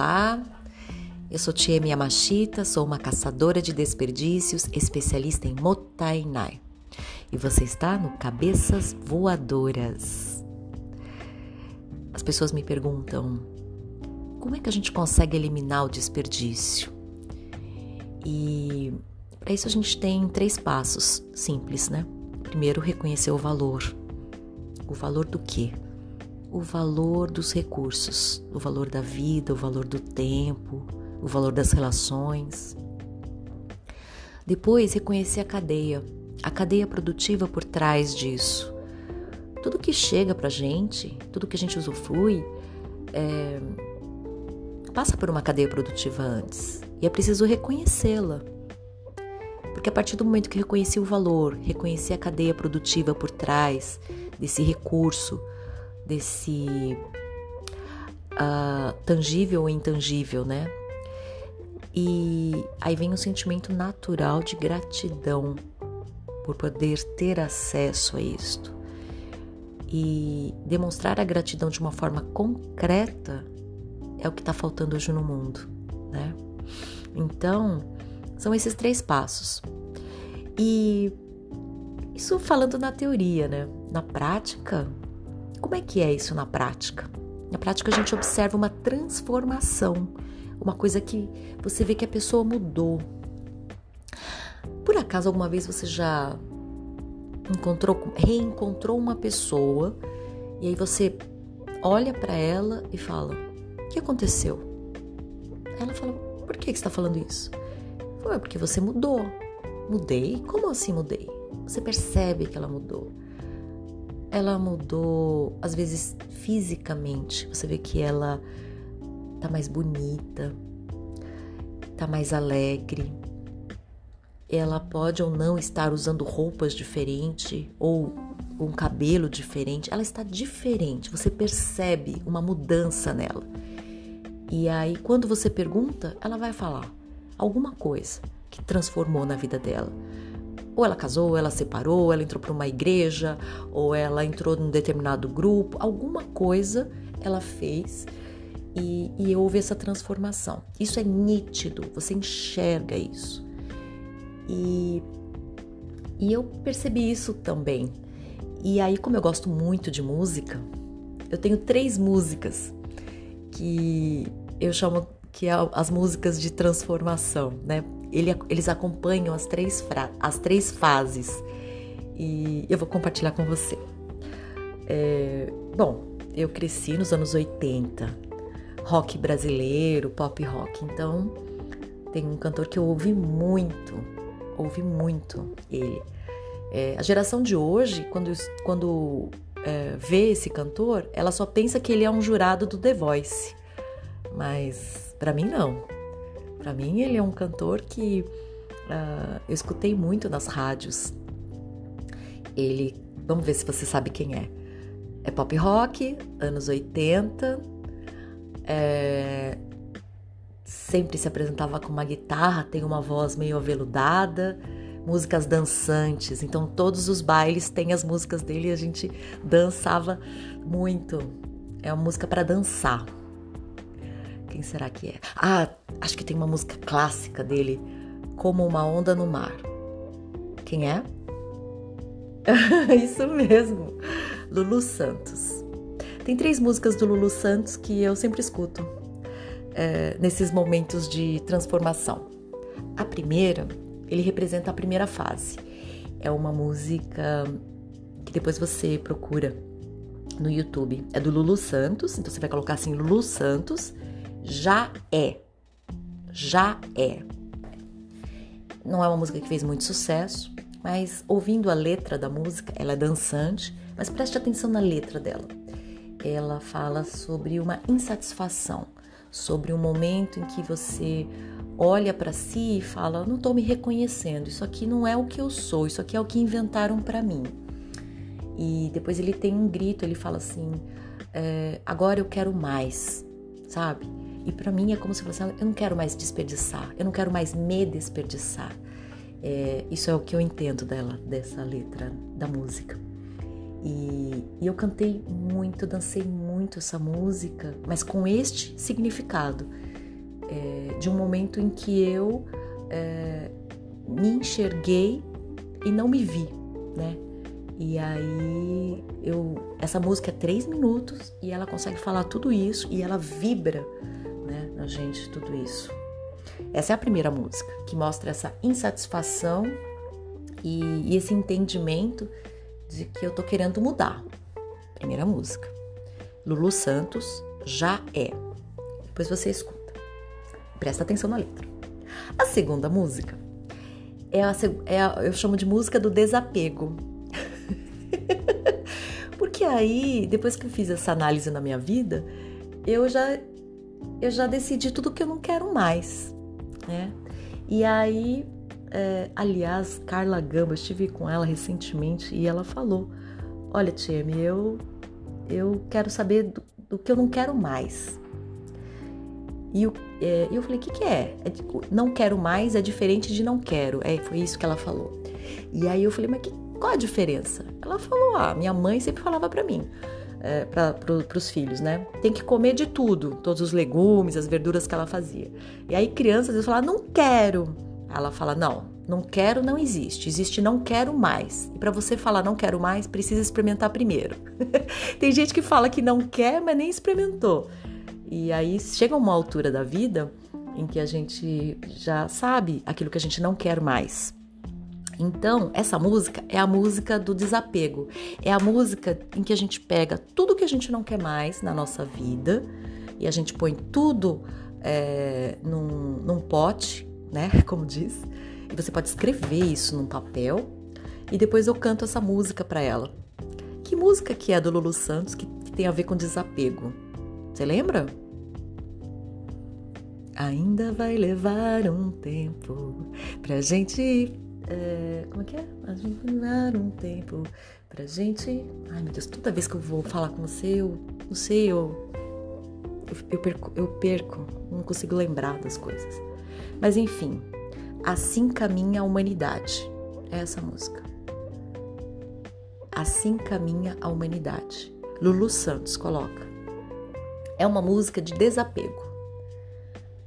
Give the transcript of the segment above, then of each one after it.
Olá, eu sou Tia Yamashita, sou uma caçadora de desperdícios, especialista em Motainai. E você está no Cabeças Voadoras. As pessoas me perguntam como é que a gente consegue eliminar o desperdício? E para isso a gente tem três passos simples, né? Primeiro, reconhecer o valor. O valor do quê? O valor dos recursos, o valor da vida, o valor do tempo, o valor das relações. Depois, reconhecer a cadeia, a cadeia produtiva por trás disso. Tudo que chega pra gente, tudo que a gente usufrui, é, passa por uma cadeia produtiva antes. E é preciso reconhecê-la. Porque a partir do momento que reconheci o valor, reconheci a cadeia produtiva por trás desse recurso, desse uh, tangível ou intangível, né? E aí vem um sentimento natural de gratidão por poder ter acesso a isto. E demonstrar a gratidão de uma forma concreta é o que está faltando hoje no mundo, né? Então, são esses três passos. E isso falando na teoria, né? Na prática, como é que é isso na prática? Na prática, a gente observa uma transformação, uma coisa que você vê que a pessoa mudou. Por acaso, alguma vez você já encontrou, reencontrou uma pessoa e aí você olha para ela e fala: O que aconteceu? Ela fala: Por que você está falando isso? Foi porque você mudou. Mudei? Como assim mudei? Você percebe que ela mudou ela mudou, às vezes fisicamente. Você vê que ela tá mais bonita, tá mais alegre. Ela pode ou não estar usando roupas diferentes ou um cabelo diferente. Ela está diferente. Você percebe uma mudança nela. E aí, quando você pergunta, ela vai falar alguma coisa que transformou na vida dela. Ou ela casou, ou ela separou, ou ela entrou para uma igreja, ou ela entrou num determinado grupo, alguma coisa ela fez e, e houve essa transformação. Isso é nítido, você enxerga isso. E, e eu percebi isso também. E aí, como eu gosto muito de música, eu tenho três músicas que eu chamo que é as músicas de transformação, né? Ele, eles acompanham as três, as três fases e eu vou compartilhar com você. É, bom, eu cresci nos anos 80, rock brasileiro, pop rock, então tem um cantor que eu ouvi muito, ouvi muito ele. É, a geração de hoje, quando, quando é, vê esse cantor, ela só pensa que ele é um jurado do The Voice. Mas para mim não. Para mim ele é um cantor que uh, eu escutei muito nas rádios. Ele, vamos ver se você sabe quem é. É pop rock, anos 80. É, sempre se apresentava com uma guitarra, tem uma voz meio aveludada, músicas dançantes. Então todos os bailes têm as músicas dele e a gente dançava muito. É uma música para dançar. Quem será que é? Ah, acho que tem uma música clássica dele, Como uma Onda no Mar. Quem é? Isso mesmo, Lulu Santos. Tem três músicas do Lulu Santos que eu sempre escuto é, nesses momentos de transformação. A primeira, ele representa a primeira fase. É uma música que depois você procura no YouTube. É do Lulu Santos, então você vai colocar assim Lulu Santos já é. Já é. Não é uma música que fez muito sucesso, mas ouvindo a letra da música, ela é dançante, mas preste atenção na letra dela. Ela fala sobre uma insatisfação, sobre um momento em que você olha para si e fala: "Não estou me reconhecendo. Isso aqui não é o que eu sou. Isso aqui é o que inventaram para mim." E depois ele tem um grito. Ele fala assim: é, "Agora eu quero mais." Sabe? E para mim é como se fosse, eu não quero mais desperdiçar, eu não quero mais me desperdiçar. É, isso é o que eu entendo dela, dessa letra da música. E, e eu cantei muito, dancei muito essa música, mas com este significado, é, de um momento em que eu é, me enxerguei e não me vi, né? E aí eu essa música é três minutos e ela consegue falar tudo isso e ela vibra, na gente tudo isso. Essa é a primeira música que mostra essa insatisfação e, e esse entendimento de que eu tô querendo mudar. Primeira música. Lulu Santos já é. Depois você escuta. Presta atenção na letra. A segunda música é a, é a eu chamo de música do desapego. Porque aí, depois que eu fiz essa análise na minha vida, eu já eu já decidi tudo que eu não quero mais, né? E aí, é, aliás, Carla Gamba, estive com ela recentemente e ela falou: Olha, Tieme, eu eu quero saber do, do, que eu não quero mais. E eu, é, eu falei: O que, que é? é? Não quero mais é diferente de não quero. É, foi isso que ela falou. E aí eu falei: Mas que, qual a diferença? Ela falou: Ah, minha mãe sempre falava para mim. É, para os filhos, né? Tem que comer de tudo, todos os legumes, as verduras que ela fazia. E aí crianças vezes falam, não quero. Ela fala, não, não quero não existe, existe não quero mais. E para você falar não quero mais, precisa experimentar primeiro. Tem gente que fala que não quer, mas nem experimentou. E aí chega uma altura da vida em que a gente já sabe aquilo que a gente não quer mais. Então, essa música é a música do desapego. É a música em que a gente pega tudo que a gente não quer mais na nossa vida e a gente põe tudo é, num, num pote, né? Como diz. E você pode escrever isso num papel e depois eu canto essa música para ela. Que música que é do Lulu Santos que, que tem a ver com desapego? Você lembra? Ainda vai levar um tempo pra gente é, como é que é? Imaginar um tempo pra gente. Ai meu Deus, toda vez que eu vou falar com você, eu não sei, eu, eu, perco, eu perco, não consigo lembrar das coisas. Mas enfim, assim caminha a humanidade. É essa música. Assim caminha a humanidade. Lulu Santos coloca. É uma música de desapego.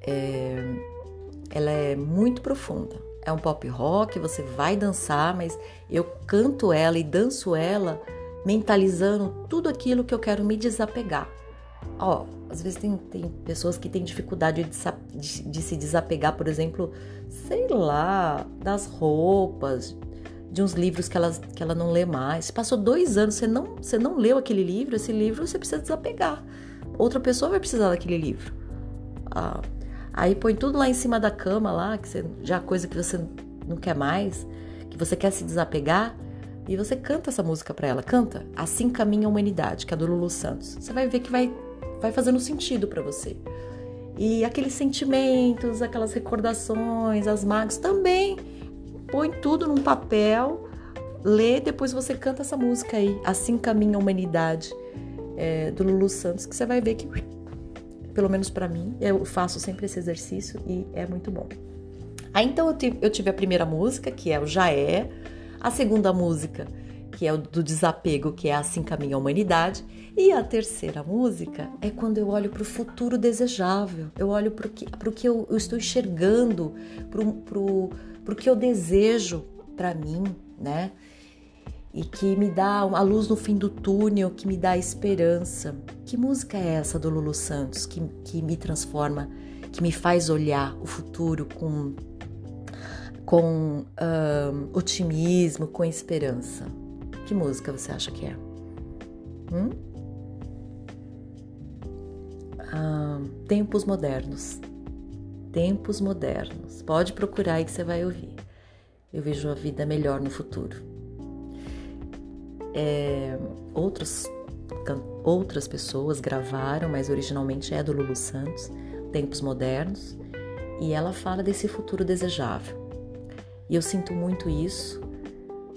É, ela é muito profunda é um pop rock, você vai dançar, mas eu canto ela e danço ela mentalizando tudo aquilo que eu quero me desapegar. Ó, às vezes tem, tem pessoas que têm dificuldade de, de, de se desapegar, por exemplo, sei lá, das roupas, de uns livros que ela, que ela não lê mais. Passou dois anos, você não, você não leu aquele livro, esse livro você precisa desapegar. Outra pessoa vai precisar daquele livro. Ah, Aí põe tudo lá em cima da cama, lá, que você, já coisa que você não quer mais, que você quer se desapegar, e você canta essa música para ela. Canta Assim Caminha a Humanidade, que é do Lulu Santos. Você vai ver que vai, vai fazendo sentido para você. E aqueles sentimentos, aquelas recordações, as mágoas também. Põe tudo num papel, lê, depois você canta essa música aí, Assim Caminha a Humanidade, é, do Lulu Santos, que você vai ver que pelo menos para mim, eu faço sempre esse exercício e é muito bom. Aí então eu tive, a primeira música, que é o Já É, a segunda música, que é o do desapego, que é Assim Caminha a Humanidade, e a terceira música é quando eu olho para o futuro desejável, eu olho para o que, que eu, eu, estou enxergando, para o que eu desejo para mim, né? E que me dá a luz no fim do túnel, que me dá esperança. Que música é essa do Lulu Santos que, que me transforma, que me faz olhar o futuro com, com um, otimismo, com esperança? Que música você acha que é? Hum? Um, tempos modernos. Tempos modernos. Pode procurar aí que você vai ouvir. Eu vejo a vida melhor no futuro é, outros, outras pessoas gravaram, mas originalmente é do Lulu Santos, Tempos Modernos, e ela fala desse futuro desejável. E eu sinto muito isso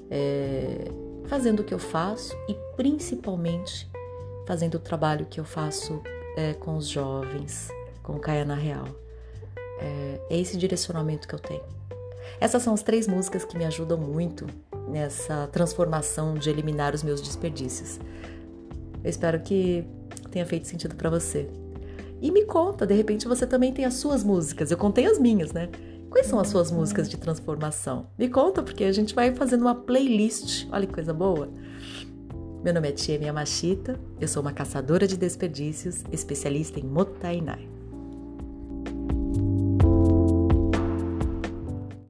é, fazendo o que eu faço e principalmente fazendo o trabalho que eu faço é, com os jovens, com Caia na Real. É, é esse direcionamento que eu tenho. Essas são as três músicas que me ajudam muito nessa transformação de eliminar os meus desperdícios. Eu espero que tenha feito sentido para você. E me conta, de repente você também tem as suas músicas. Eu contei as minhas, né? Quais são as suas músicas de transformação? Me conta, porque a gente vai fazendo uma playlist. Olha que coisa boa. Meu nome é Tia Yamashita, eu sou uma caçadora de desperdícios, especialista em Motainai.